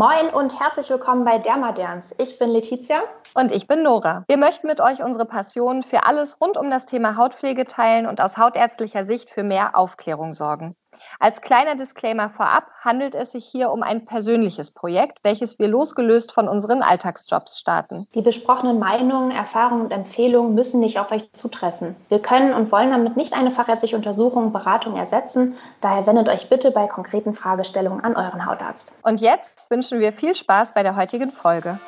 Moin und herzlich willkommen bei Dermaderns. Ich bin Letizia. Und ich bin Nora. Wir möchten mit euch unsere Passion für alles rund um das Thema Hautpflege teilen und aus hautärztlicher Sicht für mehr Aufklärung sorgen. Als kleiner Disclaimer vorab handelt es sich hier um ein persönliches Projekt, welches wir losgelöst von unseren Alltagsjobs starten. Die besprochenen Meinungen, Erfahrungen und Empfehlungen müssen nicht auf euch zutreffen. Wir können und wollen damit nicht eine fachärztliche Untersuchung, Beratung ersetzen. Daher wendet euch bitte bei konkreten Fragestellungen an euren Hautarzt. Und jetzt wünschen wir viel Spaß bei der heutigen Folge.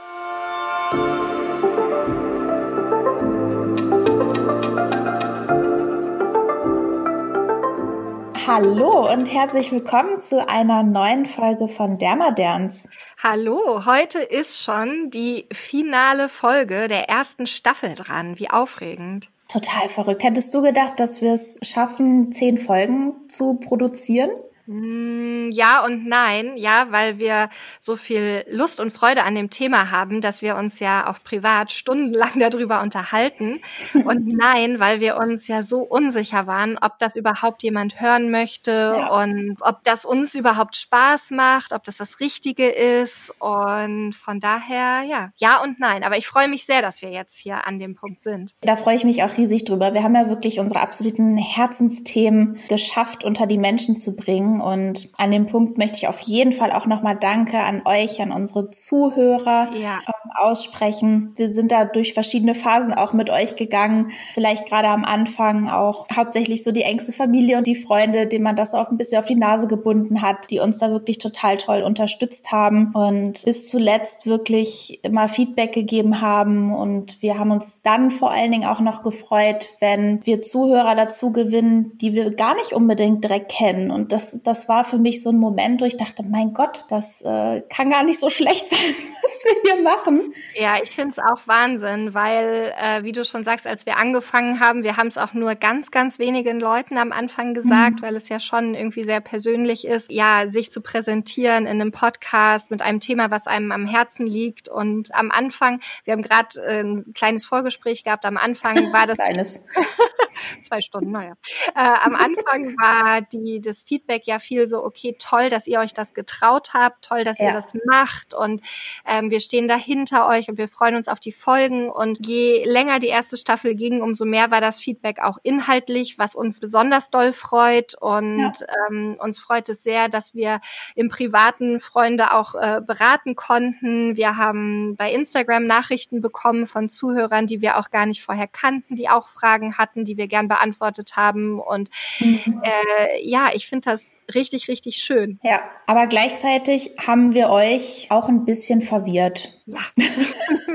Hallo und herzlich willkommen zu einer neuen Folge von Dermaderns. Hallo, heute ist schon die finale Folge der ersten Staffel dran. Wie aufregend. Total verrückt. Hättest du gedacht, dass wir es schaffen, zehn Folgen zu produzieren? Mm, ja und nein, ja, weil wir so viel Lust und Freude an dem Thema haben, dass wir uns ja auch privat stundenlang darüber unterhalten. Und nein, weil wir uns ja so unsicher waren, ob das überhaupt jemand hören möchte ja. und ob das uns überhaupt Spaß macht, ob das das Richtige ist. Und von daher, ja, ja und nein. Aber ich freue mich sehr, dass wir jetzt hier an dem Punkt sind. Da freue ich mich auch riesig drüber. Wir haben ja wirklich unsere absoluten Herzensthemen geschafft, unter die Menschen zu bringen und an dem Punkt möchte ich auf jeden Fall auch nochmal Danke an euch, an unsere Zuhörer ja. ähm, aussprechen. Wir sind da durch verschiedene Phasen auch mit euch gegangen. Vielleicht gerade am Anfang auch hauptsächlich so die engste Familie und die Freunde, denen man das auch ein bisschen auf die Nase gebunden hat, die uns da wirklich total toll unterstützt haben und bis zuletzt wirklich immer Feedback gegeben haben. Und wir haben uns dann vor allen Dingen auch noch gefreut, wenn wir Zuhörer dazu gewinnen, die wir gar nicht unbedingt direkt kennen. Und das das war für mich so ein Moment, wo ich dachte, mein Gott, das äh, kann gar nicht so schlecht sein, was wir hier machen. Ja, ich finde es auch Wahnsinn, weil, äh, wie du schon sagst, als wir angefangen haben, wir haben es auch nur ganz, ganz wenigen Leuten am Anfang gesagt, mhm. weil es ja schon irgendwie sehr persönlich ist, ja, sich zu präsentieren in einem Podcast mit einem Thema, was einem am Herzen liegt. Und am Anfang, wir haben gerade äh, ein kleines Vorgespräch gehabt, am Anfang war das. Kleines. Zwei Stunden, naja. Äh, am Anfang war die, das Feedback ja viel so, okay, toll, dass ihr euch das getraut habt, toll, dass ja. ihr das macht und ähm, wir stehen da hinter euch und wir freuen uns auf die Folgen. Und je länger die erste Staffel ging, umso mehr war das Feedback auch inhaltlich, was uns besonders doll freut. Und ja. ähm, uns freut es sehr, dass wir im Privaten Freunde auch äh, beraten konnten. Wir haben bei Instagram Nachrichten bekommen von Zuhörern, die wir auch gar nicht vorher kannten, die auch Fragen hatten, die wir gern beantwortet haben. Und mhm. äh, ja, ich finde das richtig, richtig schön. Ja, aber gleichzeitig haben wir euch auch ein bisschen verwirrt. Ja,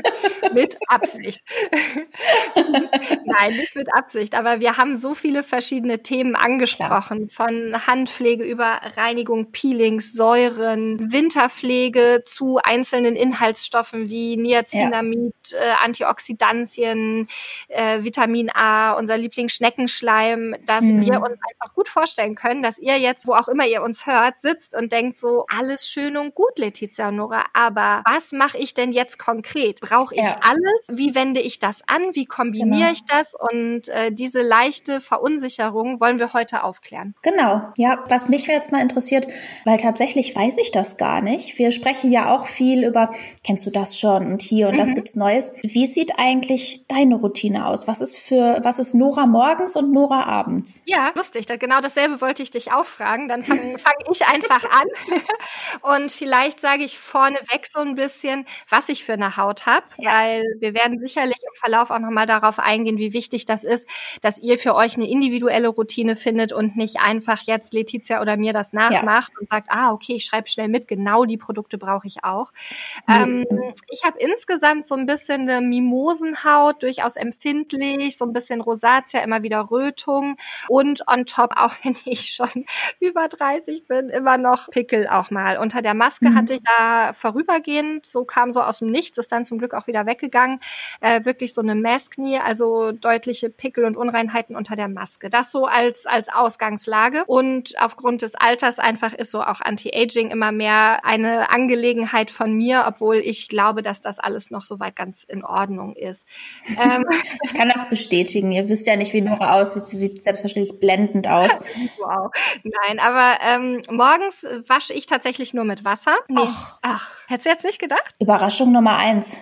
mit Absicht. Nein, nicht mit Absicht, aber wir haben so viele verschiedene Themen angesprochen, Klar. von Handpflege über Reinigung, Peelings, Säuren, Winterpflege zu einzelnen Inhaltsstoffen wie Niacinamid, ja. äh, Antioxidantien, äh, Vitamin A, unser Lieblingsschneckenschleim, dass mhm. wir uns einfach gut vorstellen können, dass ihr jetzt, wo auch immer ihr uns hört, sitzt und denkt so, alles schön und gut, Letizia und Nora, aber was mache ich denn jetzt konkret? Brauche ich ja. alles? Wie wende ich das an? Wie kombiniere genau. ich das? Und äh, diese leichte Verunsicherung wollen wir heute aufklären. Genau, ja, was mich jetzt mal interessiert, weil tatsächlich weiß ich das gar nicht. Wir sprechen ja auch viel über, kennst du das schon und hier und mhm. das gibt's Neues. Wie sieht eigentlich deine Routine aus? Was ist für, was ist Nora morgens und Nora abends? Ja, lustig. Da, genau dasselbe wollte ich dich auch fragen. Dann fange fang ich einfach an. und vielleicht sage ich vorneweg so ein bisschen, was ich für eine Haut habe, ja. weil wir werden sicherlich im Verlauf auch nochmal darauf eingehen, wie wichtig das ist, dass ihr für euch eine individuelle Routine findet und nicht einfach jetzt Letizia oder mir das nachmacht ja. und sagt, ah, okay, ich schreibe schnell mit, genau die Produkte brauche ich auch. Mhm. Ähm, ich habe insgesamt so ein bisschen eine Mimosenhaut, durchaus empfindlich, so ein bisschen Rosatia, immer wieder Rötung und on top, auch wenn ich schon über 30 bin, immer noch Pickel auch mal. Unter der Maske mhm. hatte ich da vorübergehend, so kam so aus dem Nichts, ist dann zum Glück auch auch wieder weggegangen. Äh, wirklich so eine Masknie, also deutliche Pickel und Unreinheiten unter der Maske. Das so als, als Ausgangslage. Und aufgrund des Alters einfach ist so auch Anti-Aging immer mehr eine Angelegenheit von mir, obwohl ich glaube, dass das alles noch soweit ganz in Ordnung ist. Ähm, ich kann das bestätigen. Ihr wisst ja nicht, wie Nora aussieht. Sie sieht selbstverständlich blendend aus. wow. Nein, aber ähm, morgens wasche ich tatsächlich nur mit Wasser. Nee. Ach. Ach, hättest du jetzt nicht gedacht? Überraschung Nummer eins.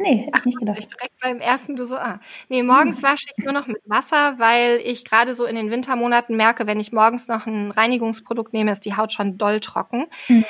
Nee, hätte ich nicht gedacht. Ich direkt beim ersten du so, ah. Nee, morgens hm. wasche ich nur noch mit Wasser, weil ich gerade so in den Wintermonaten merke, wenn ich morgens noch ein Reinigungsprodukt nehme, ist die Haut schon doll trocken. Mhm.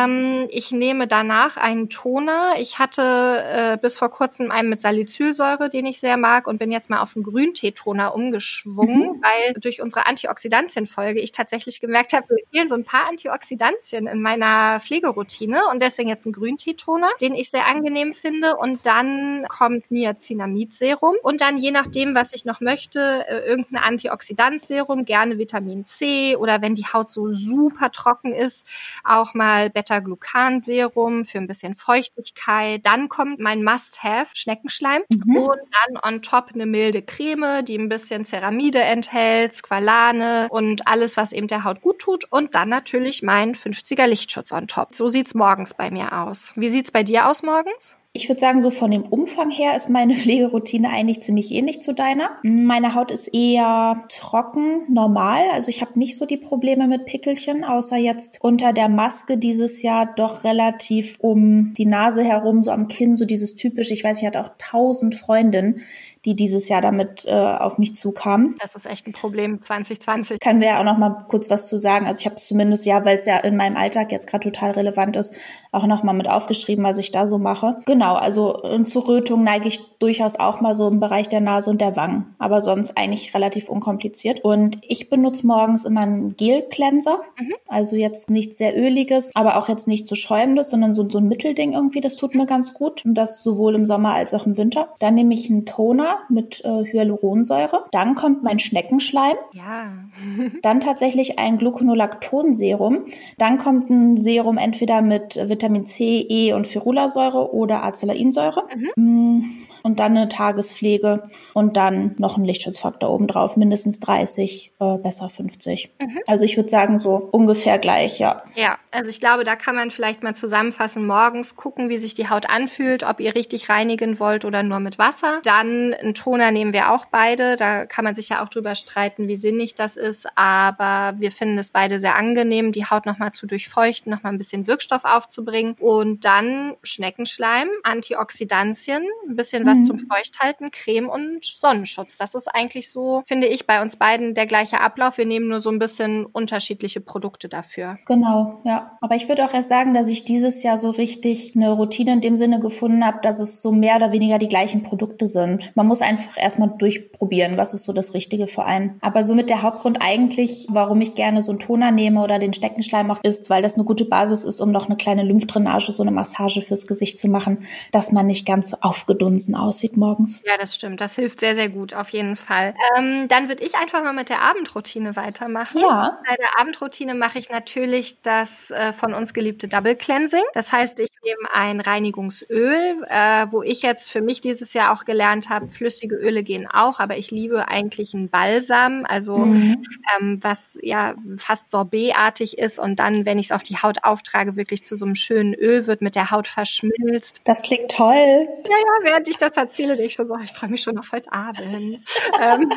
Ähm, ich nehme danach einen Toner. Ich hatte äh, bis vor kurzem einen mit Salicylsäure, den ich sehr mag und bin jetzt mal auf einen Grünteetoner umgeschwungen, mhm. weil durch unsere Antioxidantienfolge ich tatsächlich gemerkt habe, mir fehlen so ein paar Antioxidantien in meiner Pflegeroutine und deswegen jetzt einen Grünteetoner, den ich sehr angenehm finde und da dann kommt Niacinamid-Serum und dann je nachdem, was ich noch möchte, äh, irgendein Antioxidantserum, gerne Vitamin C oder wenn die Haut so super trocken ist, auch mal Beta-Glucan-Serum für ein bisschen Feuchtigkeit. Dann kommt mein Must-Have, Schneckenschleim mhm. und dann on top eine milde Creme, die ein bisschen Ceramide enthält, Squalane und alles, was eben der Haut gut tut und dann natürlich mein 50er Lichtschutz on top. So sieht's morgens bei mir aus. Wie sieht's bei dir aus morgens? Ich würde sagen, so von dem Umfang her ist meine Pflegeroutine eigentlich ziemlich ähnlich zu deiner. Meine Haut ist eher trocken, normal. Also ich habe nicht so die Probleme mit Pickelchen, außer jetzt unter der Maske dieses Jahr doch relativ um die Nase herum, so am Kinn, so dieses typische. Ich weiß, ich hatte auch tausend Freundinnen, die dieses Jahr damit äh, auf mich zukamen. Das ist echt ein Problem 2020. Können wir ja auch noch mal kurz was zu sagen. Also ich habe es zumindest ja, weil es ja in meinem Alltag jetzt gerade total relevant ist, auch noch mal mit aufgeschrieben, was ich da so mache. Genau, also zur Rötung neige ich durchaus auch mal so im Bereich der Nase und der Wangen, aber sonst eigentlich relativ unkompliziert. Und ich benutze morgens immer einen Gel-Cleanser, mhm. also jetzt nichts sehr öliges, aber auch jetzt nicht so schäumendes, sondern so, so ein Mittelding irgendwie. Das tut mir ganz gut und das sowohl im Sommer als auch im Winter. Dann nehme ich einen Toner mit äh, Hyaluronsäure. Dann kommt mein Schneckenschleim. Ja. dann tatsächlich ein Gluconolactonserum. Dann kommt ein Serum entweder mit Vitamin C, E und Ferulasäure oder Acelainsäure. Mhm. Und dann eine Tagespflege und dann noch ein Lichtschutzfaktor obendrauf, mindestens 30, äh, besser 50. Mhm. Also ich würde sagen, so ungefähr gleich, ja. Ja, also ich glaube, da kann man vielleicht mal zusammenfassen, morgens gucken, wie sich die Haut anfühlt, ob ihr richtig reinigen wollt oder nur mit Wasser. Dann einen Toner nehmen wir auch beide. Da kann man sich ja auch drüber streiten, wie sinnig das ist, aber wir finden es beide sehr angenehm, die Haut nochmal zu durchfeuchten, nochmal ein bisschen Wirkstoff aufzubringen und dann Schneckenschleim, Antioxidantien, ein bisschen was was mhm. zum Feuchthalten, Creme und Sonnenschutz. Das ist eigentlich so, finde ich, bei uns beiden der gleiche Ablauf. Wir nehmen nur so ein bisschen unterschiedliche Produkte dafür. Genau, ja. Aber ich würde auch erst sagen, dass ich dieses Jahr so richtig eine Routine in dem Sinne gefunden habe, dass es so mehr oder weniger die gleichen Produkte sind. Man muss einfach erstmal durchprobieren, was ist so das Richtige für einen. Aber so mit der Hauptgrund eigentlich, warum ich gerne so einen Toner nehme oder den Steckenschleim auch ist, weil das eine gute Basis ist, um noch eine kleine Lymphdrainage, so eine Massage fürs Gesicht zu machen, dass man nicht ganz so aufgedunsen aussieht morgens. Ja, das stimmt. Das hilft sehr, sehr gut, auf jeden Fall. Ähm, dann würde ich einfach mal mit der Abendroutine weitermachen. Ja. Bei der Abendroutine mache ich natürlich das äh, von uns geliebte Double Cleansing. Das heißt, ich nehme ein Reinigungsöl, äh, wo ich jetzt für mich dieses Jahr auch gelernt habe, flüssige Öle gehen auch, aber ich liebe eigentlich einen Balsam, also mhm. ähm, was ja fast sorbetartig ist und dann, wenn ich es auf die Haut auftrage, wirklich zu so einem schönen Öl wird, mit der Haut verschmilzt. Das klingt toll. Ja, ja, während ich das das erzähle, ich schon so, ich freue mich schon auf heute Abend. Ähm,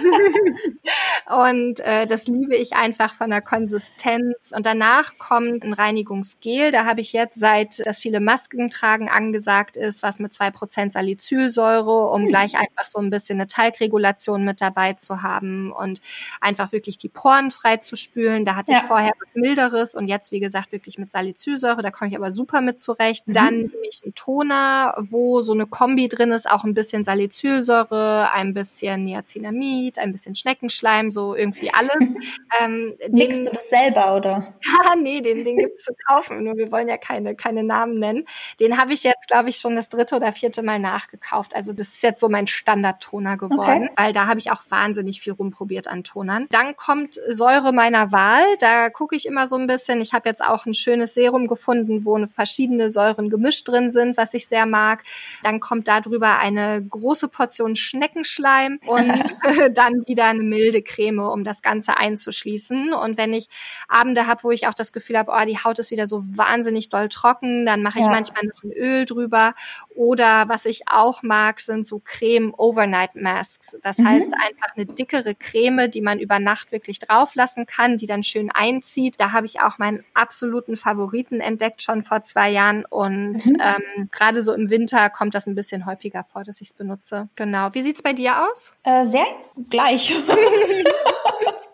und äh, das liebe ich einfach von der Konsistenz. Und danach kommt ein Reinigungsgel. Da habe ich jetzt, seit das viele Masken tragen angesagt ist, was mit zwei Prozent Salicylsäure, um hm. gleich einfach so ein bisschen eine Talgregulation mit dabei zu haben und einfach wirklich die Poren frei zu spülen. Da hatte ja. ich vorher was Milderes und jetzt, wie gesagt, wirklich mit Salicylsäure. Da komme ich aber super mit zurecht. Mhm. Dann nehme ich einen Toner, wo so eine Kombi drin ist auch ein bisschen Salicylsäure, ein bisschen Niacinamid, ein bisschen Schneckenschleim, so irgendwie alles. ähm, Mixt du das selber, oder? Ja, nee, den, den gibt's zu kaufen. Nur wir wollen ja keine, keine Namen nennen. Den habe ich jetzt, glaube ich, schon das dritte oder vierte Mal nachgekauft. Also das ist jetzt so mein Standardtoner geworden, okay. weil da habe ich auch wahnsinnig viel rumprobiert an Tonern. Dann kommt Säure meiner Wahl. Da gucke ich immer so ein bisschen. Ich habe jetzt auch ein schönes Serum gefunden, wo verschiedene Säuren gemischt drin sind, was ich sehr mag. Dann kommt darüber eine große Portion Schneckenschleim und dann wieder eine milde Creme, um das Ganze einzuschließen. Und wenn ich Abende habe, wo ich auch das Gefühl habe, oh, die Haut ist wieder so wahnsinnig doll trocken, dann mache ich ja. manchmal noch ein Öl drüber. Oder was ich auch mag, sind so Creme Overnight Masks. Das mhm. heißt einfach eine dickere Creme, die man über Nacht wirklich drauf lassen kann, die dann schön einzieht. Da habe ich auch meinen absoluten Favoriten entdeckt schon vor zwei Jahren und mhm. ähm, gerade so im Winter kommt das ein bisschen häufiger vor, dass ich es benutze. Genau. Wie sieht's bei dir aus? Äh, sehr gleich.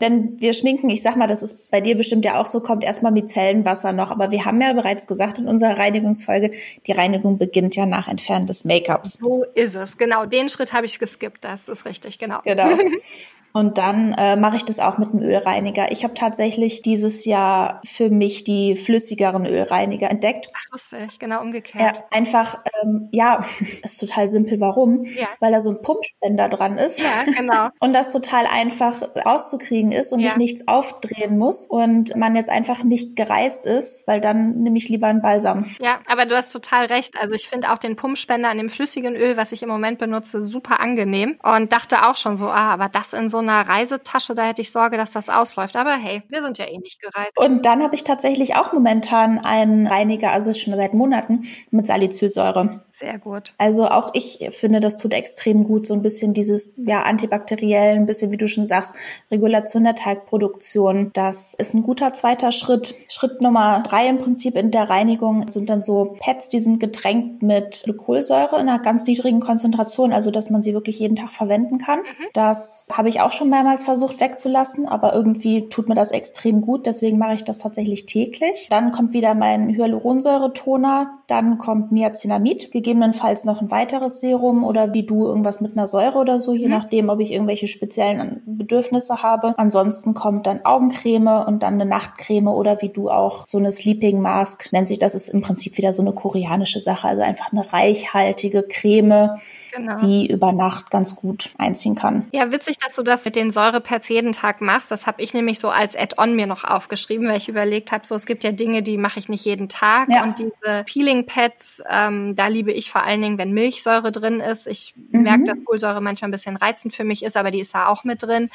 Denn wir schminken, ich sag mal, das ist bei dir bestimmt ja auch so, kommt erstmal Micellenwasser noch. Aber wir haben ja bereits gesagt in unserer Reinigungsfolge, die Reinigung beginnt ja nach Entfernen des Make-ups. So ist es. Genau, den Schritt habe ich geskippt. Das ist richtig, genau. Genau. Und dann äh, mache ich das auch mit einem Ölreiniger. Ich habe tatsächlich dieses Jahr für mich die flüssigeren Ölreiniger entdeckt. Ach, lustig, genau umgekehrt. Ja, einfach, ähm, ja, ist total simpel. Warum? Ja. Weil da so ein Pumpspender dran ist. Ja, genau. und das total einfach rauszukriegen ist und ja. ich nichts aufdrehen muss und man jetzt einfach nicht gereist ist, weil dann nehme ich lieber einen Balsam. Ja, aber du hast total recht. Also ich finde auch den Pumpspender an dem flüssigen Öl, was ich im Moment benutze, super angenehm und dachte auch schon so, ah, aber das in so einer Reisetasche, da hätte ich Sorge, dass das ausläuft. Aber hey, wir sind ja eh nicht gereist. Und dann habe ich tatsächlich auch momentan einen Reiniger, also schon seit Monaten, mit Salicylsäure. Sehr gut. Also auch ich finde, das tut extrem gut, so ein bisschen dieses ja antibakteriell, ein bisschen wie du schon sagst, Regulation der Teigproduktion. Das ist ein guter zweiter Schritt. Schritt Nummer drei im Prinzip in der Reinigung sind dann so Pads, die sind getränkt mit Glykolsäure in einer ganz niedrigen Konzentration, also dass man sie wirklich jeden Tag verwenden kann. Mhm. Das habe ich auch schon mehrmals versucht wegzulassen, aber irgendwie tut mir das extrem gut, deswegen mache ich das tatsächlich täglich. Dann kommt wieder mein Hyaluronsäuretoner, dann kommt Niacinamid gegebenenfalls noch ein weiteres Serum oder wie du irgendwas mit einer Säure oder so, je mhm. nachdem, ob ich irgendwelche speziellen Bedürfnisse habe. Ansonsten kommt dann Augencreme und dann eine Nachtcreme oder wie du auch so eine Sleeping Mask nennt sich. Das ist im Prinzip wieder so eine koreanische Sache, also einfach eine reichhaltige Creme, genau. die über Nacht ganz gut einziehen kann. Ja, witzig, dass du das mit den Säurepads jeden Tag machst. Das habe ich nämlich so als Add-on mir noch aufgeschrieben, weil ich überlegt habe, so es gibt ja Dinge, die mache ich nicht jeden Tag ja. und diese Peeling-Pads, ähm, da liebe ich vor allen Dingen, wenn Milchsäure drin ist. Ich mhm. merke, dass Folsäure manchmal ein bisschen reizend für mich ist, aber die ist da auch mit drin.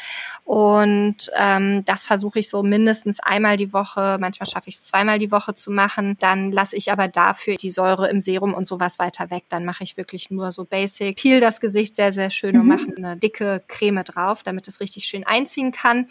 Und ähm, das versuche ich so mindestens einmal die Woche, manchmal schaffe ich es zweimal die Woche zu machen. Dann lasse ich aber dafür die Säure im Serum und sowas weiter weg. Dann mache ich wirklich nur so Basic. Peel das Gesicht sehr, sehr schön mhm. und mache eine dicke Creme drauf, damit es richtig schön einziehen kann.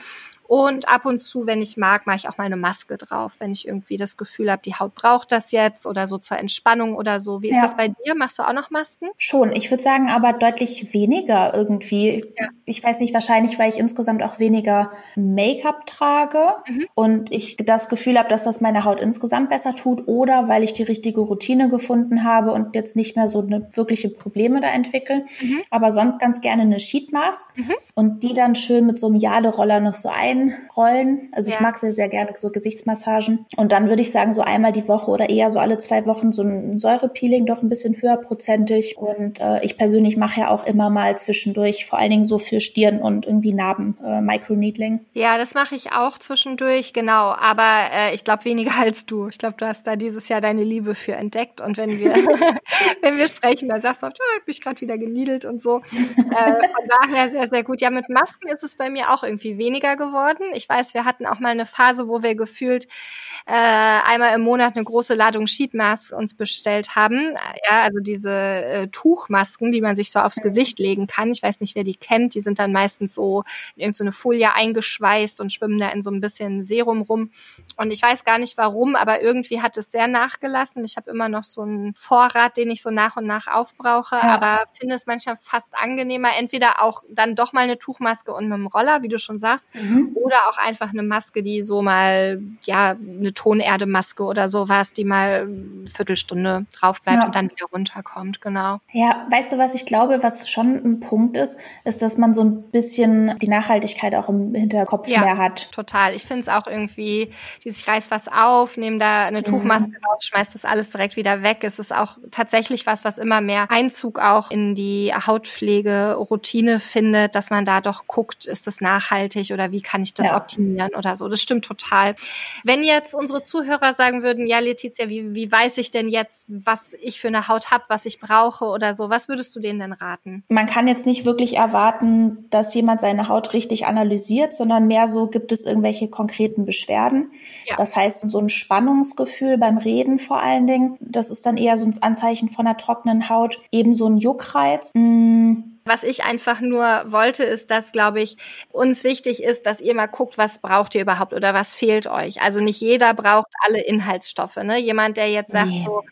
Und ab und zu, wenn ich mag, mache ich auch mal eine Maske drauf, wenn ich irgendwie das Gefühl habe, die Haut braucht das jetzt oder so zur Entspannung oder so. Wie ist ja. das bei dir? Machst du auch noch Masken? Schon. Ich würde sagen, aber deutlich weniger irgendwie. Ja. Ich weiß nicht, wahrscheinlich, weil ich insgesamt auch weniger Make-up trage mhm. und ich das Gefühl habe, dass das meine Haut insgesamt besser tut oder weil ich die richtige Routine gefunden habe und jetzt nicht mehr so eine wirkliche Probleme da entwickle. Mhm. Aber sonst ganz gerne eine Sheet Mask mhm. und die dann schön mit so einem Jaderoller noch so ein einrollen. Also ja. ich mag sehr, sehr gerne so Gesichtsmassagen. Und dann würde ich sagen, so einmal die Woche oder eher so alle zwei Wochen so ein Säurepeeling, doch ein bisschen höherprozentig. Und äh, ich persönlich mache ja auch immer mal zwischendurch, vor allen Dingen so für Stirn und irgendwie Narben, äh, Microneedling. Ja, das mache ich auch zwischendurch, genau. Aber äh, ich glaube weniger als du. Ich glaube, du hast da dieses Jahr deine Liebe für entdeckt. Und wenn wir, wenn wir sprechen, dann sagst du, oh, ich bin gerade wieder geniedelt und so. äh, von daher sehr, sehr gut. Ja, mit Masken ist es bei mir auch irgendwie weniger geworden geworden. Ich weiß, wir hatten auch mal eine Phase, wo wir gefühlt äh, einmal im Monat eine große Ladung Sheetmasks uns bestellt haben. Ja, also diese äh, Tuchmasken, die man sich so aufs Gesicht legen kann. Ich weiß nicht, wer die kennt. Die sind dann meistens so in irgendeine so Folie eingeschweißt und schwimmen da in so ein bisschen Serum rum. Und ich weiß gar nicht warum, aber irgendwie hat es sehr nachgelassen. Ich habe immer noch so einen Vorrat, den ich so nach und nach aufbrauche, ja. aber finde es manchmal fast angenehmer, entweder auch dann doch mal eine Tuchmaske und mit dem Roller, wie du schon sagst, mhm Oder auch einfach eine Maske, die so mal, ja, eine Tonerde-Maske oder sowas, die mal eine Viertelstunde drauf bleibt ja. und dann wieder runterkommt, genau. Ja, weißt du, was ich glaube, was schon ein Punkt ist, ist, dass man so ein bisschen die Nachhaltigkeit auch im Hinterkopf ja, mehr hat. Total. Ich finde es auch irgendwie, ich reiß was auf, nehme da eine mhm. Tuchmaske raus, schmeiß das alles direkt wieder weg. Es ist auch tatsächlich was, was immer mehr Einzug auch in die Hautpflege-Routine findet, dass man da doch guckt, ist das nachhaltig oder wie kann ich das ja. optimieren oder so. Das stimmt total. Wenn jetzt unsere Zuhörer sagen würden, ja, Letizia, wie, wie weiß ich denn jetzt, was ich für eine Haut habe, was ich brauche oder so, was würdest du denen denn raten? Man kann jetzt nicht wirklich erwarten, dass jemand seine Haut richtig analysiert, sondern mehr so, gibt es irgendwelche konkreten Beschwerden. Ja. Das heißt, so ein Spannungsgefühl beim Reden vor allen Dingen, das ist dann eher so ein Anzeichen von einer trockenen Haut, eben so ein Juckreiz. Mmh was ich einfach nur wollte, ist, dass, glaube ich, uns wichtig ist, dass ihr mal guckt, was braucht ihr überhaupt oder was fehlt euch. Also nicht jeder braucht alle Inhaltsstoffe. Ne? Jemand, der jetzt sagt yeah. so,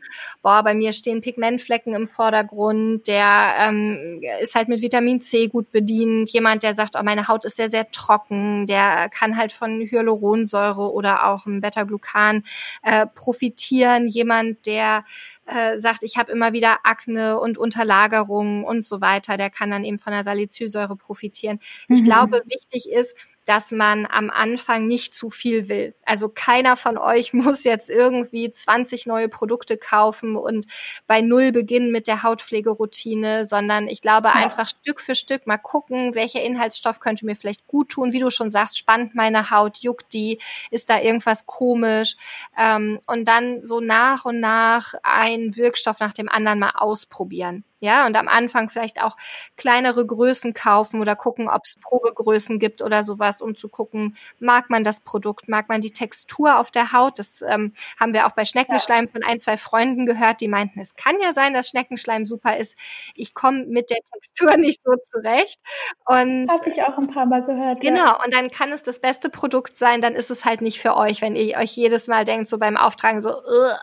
boah, bei mir stehen Pigmentflecken im Vordergrund, der ähm, ist halt mit Vitamin C gut bedient. Jemand, der sagt, oh, meine Haut ist sehr, sehr trocken, der kann halt von Hyaluronsäure oder auch im Beta-Glucan äh, profitieren. Jemand, der äh, sagt, ich habe immer wieder Akne und Unterlagerungen und so weiter, der kann dann eben von der Salicylsäure profitieren. Ich mhm. glaube, wichtig ist, dass man am Anfang nicht zu viel will. Also keiner von euch muss jetzt irgendwie 20 neue Produkte kaufen und bei Null beginnen mit der Hautpflegeroutine, sondern ich glaube ja. einfach Stück für Stück mal gucken, welcher Inhaltsstoff könnte mir vielleicht gut tun. Wie du schon sagst, spannt meine Haut, juckt die, ist da irgendwas komisch? Ähm, und dann so nach und nach einen Wirkstoff nach dem anderen mal ausprobieren. Ja, und am Anfang vielleicht auch kleinere Größen kaufen oder gucken, ob es Probegrößen gibt oder sowas, um zu gucken, mag man das Produkt, mag man die Textur auf der Haut. Das ähm, haben wir auch bei Schneckenschleim von ein, zwei Freunden gehört, die meinten, es kann ja sein, dass Schneckenschleim super ist. Ich komme mit der Textur nicht so zurecht. Und habe ich auch ein paar Mal gehört. Genau, ja. und dann kann es das beste Produkt sein, dann ist es halt nicht für euch, wenn ihr euch jedes Mal denkt, so beim Auftragen so,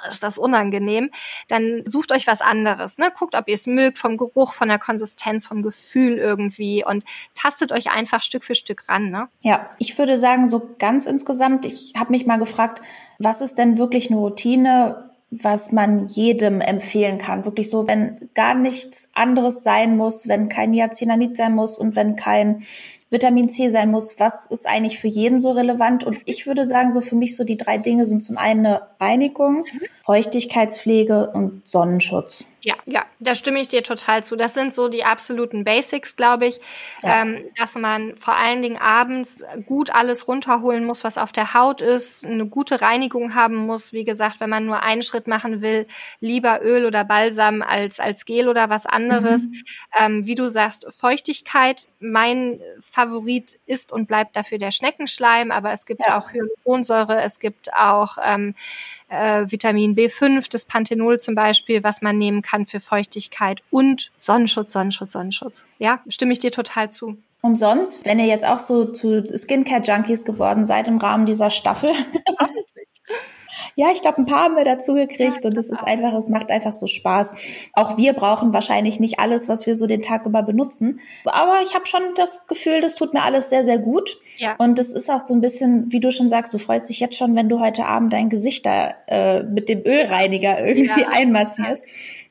ist das unangenehm, dann sucht euch was anderes. Ne? Guckt, ob ihr es mögt, vom Geruch, von der Konsistenz, vom Gefühl irgendwie und tastet euch einfach Stück für Stück ran. Ne? Ja, ich würde sagen, so ganz insgesamt, ich habe mich mal gefragt, was ist denn wirklich eine Routine, was man jedem empfehlen kann. Wirklich so, wenn gar nichts anderes sein muss, wenn kein Niacinamid sein muss und wenn kein Vitamin C sein muss, was ist eigentlich für jeden so relevant? Und ich würde sagen, so für mich so die drei Dinge sind zum einen eine Reinigung, mhm. Feuchtigkeitspflege und Sonnenschutz. Ja, ja, da stimme ich dir total zu. Das sind so die absoluten Basics, glaube ich, ja. ähm, dass man vor allen Dingen abends gut alles runterholen muss, was auf der Haut ist, eine gute Reinigung haben muss. Wie gesagt, wenn man nur einen Schritt machen will, lieber Öl oder Balsam als als Gel oder was anderes. Mhm. Ähm, wie du sagst, Feuchtigkeit. Mein Favorit ist und bleibt dafür der Schneckenschleim, aber es gibt ja. auch Hyaluronsäure, es gibt auch ähm, äh, Vitamin B5, das Panthenol zum Beispiel, was man nehmen kann für Feuchtigkeit und Sonnenschutz, Sonnenschutz, Sonnenschutz. Ja, stimme ich dir total zu. Und sonst, wenn ihr jetzt auch so zu Skincare-Junkies geworden seid im Rahmen dieser Staffel, Ja, ich glaube, ein paar haben wir dazu gekriegt ja, und es ist einfach, es macht einfach so Spaß. Auch wir brauchen wahrscheinlich nicht alles, was wir so den Tag über benutzen. Aber ich habe schon das Gefühl, das tut mir alles sehr, sehr gut. Ja. Und es ist auch so ein bisschen, wie du schon sagst, du freust dich jetzt schon, wenn du heute Abend dein Gesicht da äh, mit dem Ölreiniger irgendwie ja. einmassierst.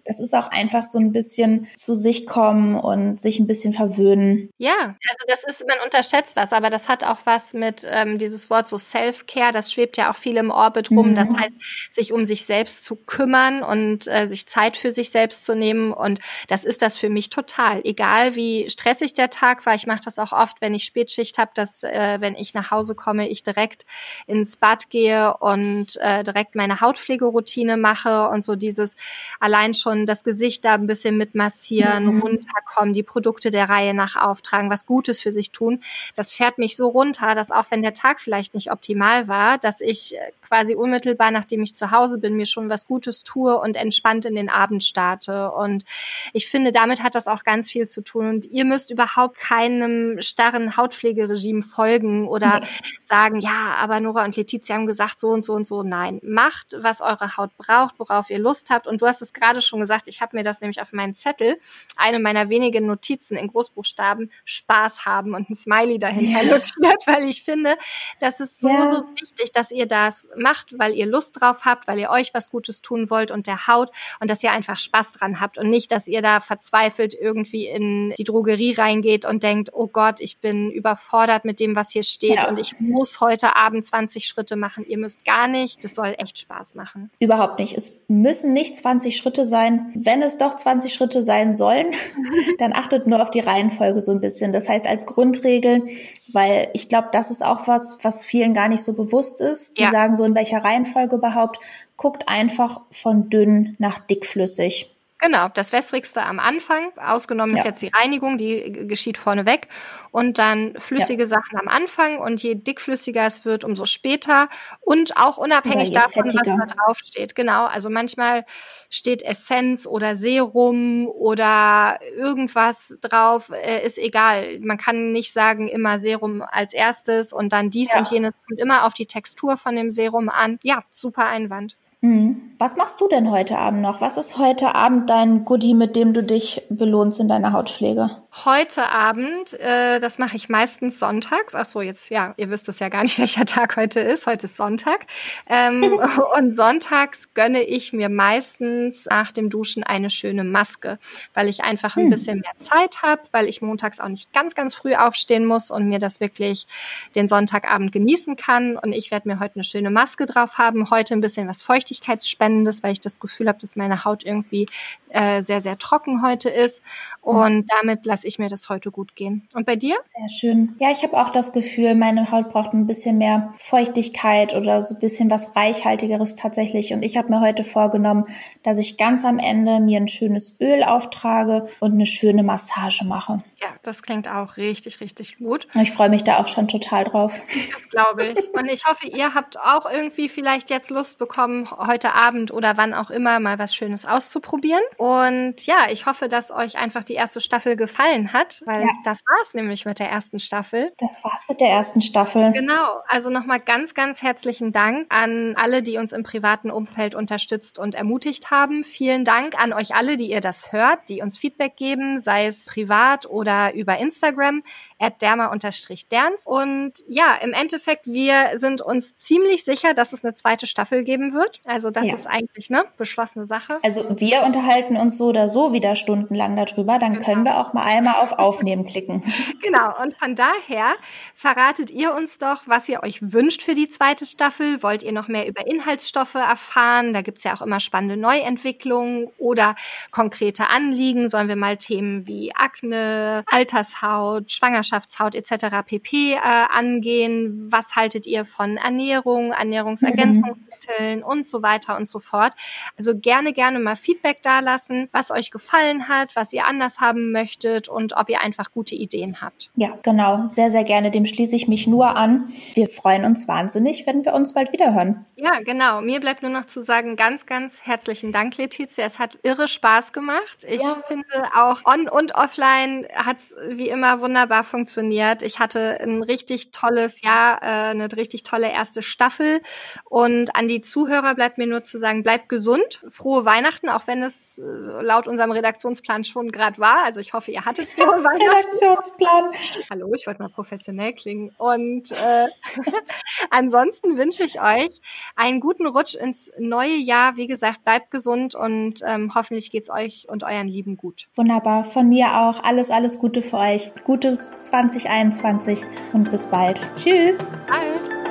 Das ist auch einfach so ein bisschen zu sich kommen und sich ein bisschen verwöhnen. Ja, also das ist, man unterschätzt das, aber das hat auch was mit ähm, dieses Wort so Self-Care, das schwebt ja auch viel im Orbit rum. Mhm. Das heißt, sich um sich selbst zu kümmern und äh, sich Zeit für sich selbst zu nehmen. Und das ist das für mich total. Egal wie stressig der Tag war, ich mache das auch oft, wenn ich Spätschicht habe, dass äh, wenn ich nach Hause komme, ich direkt ins Bad gehe und äh, direkt meine Hautpflegeroutine mache und so dieses allein schon schon das Gesicht da ein bisschen mit massieren, mhm. runterkommen, die Produkte der Reihe nach auftragen, was Gutes für sich tun. Das fährt mich so runter, dass auch wenn der Tag vielleicht nicht optimal war, dass ich äh, quasi unmittelbar, nachdem ich zu Hause bin, mir schon was Gutes tue und entspannt in den Abend starte. Und ich finde, damit hat das auch ganz viel zu tun. Und ihr müsst überhaupt keinem starren Hautpflegeregime folgen oder nee. sagen, ja, aber Nora und Letizia haben gesagt, so und so und so. Nein, macht, was eure Haut braucht, worauf ihr Lust habt. Und du hast es gerade schon gesagt, ich habe mir das nämlich auf meinen Zettel, eine meiner wenigen Notizen in Großbuchstaben, Spaß haben und ein Smiley dahinter ja. notiert, weil ich finde, das ist so, ja. so wichtig, dass ihr das macht, weil ihr Lust drauf habt, weil ihr euch was Gutes tun wollt und der Haut und dass ihr einfach Spaß dran habt und nicht, dass ihr da verzweifelt irgendwie in die Drogerie reingeht und denkt, oh Gott, ich bin überfordert mit dem, was hier steht ja. und ich muss heute Abend 20 Schritte machen. Ihr müsst gar nicht. Das soll echt Spaß machen. Überhaupt nicht. Es müssen nicht 20 Schritte sein. Wenn es doch 20 Schritte sein sollen, dann achtet nur auf die Reihenfolge so ein bisschen. Das heißt, als Grundregel, weil ich glaube, das ist auch was, was vielen gar nicht so bewusst ist. Die ja. sagen so, in welcher Reihenfolge überhaupt. Guckt einfach von dünn nach dickflüssig. Genau, das wässrigste am Anfang. Ausgenommen ja. ist jetzt die Reinigung, die geschieht vorneweg. Und dann flüssige ja. Sachen am Anfang. Und je dickflüssiger es wird, umso später. Und auch unabhängig davon, fettiger. was da drauf steht. Genau, also manchmal steht Essenz oder Serum oder irgendwas drauf, äh, ist egal. Man kann nicht sagen, immer Serum als erstes und dann dies ja. und jenes. Kommt immer auf die Textur von dem Serum an. Ja, super Einwand. Mhm. Was machst du denn heute Abend noch? Was ist heute Abend dein Goodie, mit dem du dich belohnst in deiner Hautpflege? Heute Abend, äh, das mache ich meistens sonntags. Ach so, jetzt, ja, ihr wisst es ja gar nicht, welcher Tag heute ist. Heute ist Sonntag. Ähm, und sonntags gönne ich mir meistens nach dem Duschen eine schöne Maske, weil ich einfach ein hm. bisschen mehr Zeit habe, weil ich montags auch nicht ganz, ganz früh aufstehen muss und mir das wirklich den Sonntagabend genießen kann. Und ich werde mir heute eine schöne Maske drauf haben. Heute ein bisschen was Feuchtigkeitsspendendes, weil ich das Gefühl habe, dass meine Haut irgendwie äh, sehr, sehr trocken heute ist. Und damit lasse ich mir das heute gut gehen. Und bei dir? Sehr schön. Ja, ich habe auch das Gefühl, meine Haut braucht ein bisschen mehr Feuchtigkeit oder so ein bisschen was Reichhaltigeres tatsächlich. Und ich habe mir heute vorgenommen, dass ich ganz am Ende mir ein schönes Öl auftrage und eine schöne Massage mache. Ja, das klingt auch richtig, richtig gut. Ich freue mich da auch schon total drauf. Das glaube ich. Und ich hoffe, ihr habt auch irgendwie vielleicht jetzt Lust bekommen, heute Abend oder wann auch immer mal was Schönes auszuprobieren. Und ja, ich hoffe, dass euch einfach die erste Staffel gefallen hat, weil ja. das war's nämlich mit der ersten Staffel. Das war's mit der ersten Staffel. Genau. Also nochmal ganz, ganz herzlichen Dank an alle, die uns im privaten Umfeld unterstützt und ermutigt haben. Vielen Dank an euch alle, die ihr das hört, die uns Feedback geben, sei es privat oder oder über Instagram at derma-derns. Und ja, im Endeffekt, wir sind uns ziemlich sicher, dass es eine zweite Staffel geben wird. Also das ja. ist eigentlich eine beschlossene Sache. Also wir unterhalten uns so oder so wieder stundenlang darüber. Dann genau. können wir auch mal einmal auf Aufnehmen klicken. Genau. Und von daher verratet ihr uns doch, was ihr euch wünscht für die zweite Staffel. Wollt ihr noch mehr über Inhaltsstoffe erfahren? Da gibt's ja auch immer spannende Neuentwicklungen oder konkrete Anliegen. Sollen wir mal Themen wie Akne, Altershaut, Schwangerschaftshaut etc. pp. Äh, angehen. Was haltet ihr von Ernährung, Ernährungsergänzungsmitteln mhm. und so weiter und so fort? Also gerne, gerne mal Feedback dalassen, was euch gefallen hat, was ihr anders haben möchtet und ob ihr einfach gute Ideen habt. Ja, genau. Sehr, sehr gerne. Dem schließe ich mich nur an. Wir freuen uns wahnsinnig, wenn wir uns bald wiederhören. Ja, genau. Mir bleibt nur noch zu sagen, ganz, ganz herzlichen Dank, Letizia. Es hat irre Spaß gemacht. Ich ja. finde auch on und offline hat es wie immer wunderbar funktioniert. Ich hatte ein richtig tolles Jahr, äh, eine richtig tolle erste Staffel. Und an die Zuhörer bleibt mir nur zu sagen, bleibt gesund, frohe Weihnachten, auch wenn es äh, laut unserem Redaktionsplan schon gerade war. Also ich hoffe, ihr hattet frohe Weihnachten. Redaktionsplan. Hallo, ich wollte mal professionell klingen. Und äh, ansonsten wünsche ich euch einen guten Rutsch ins neue Jahr. Wie gesagt, bleibt gesund und ähm, hoffentlich geht's euch und euren Lieben gut. Wunderbar. Von mir auch alles, alles Gute für euch. Gutes 2021 und bis bald. Tschüss. Bald.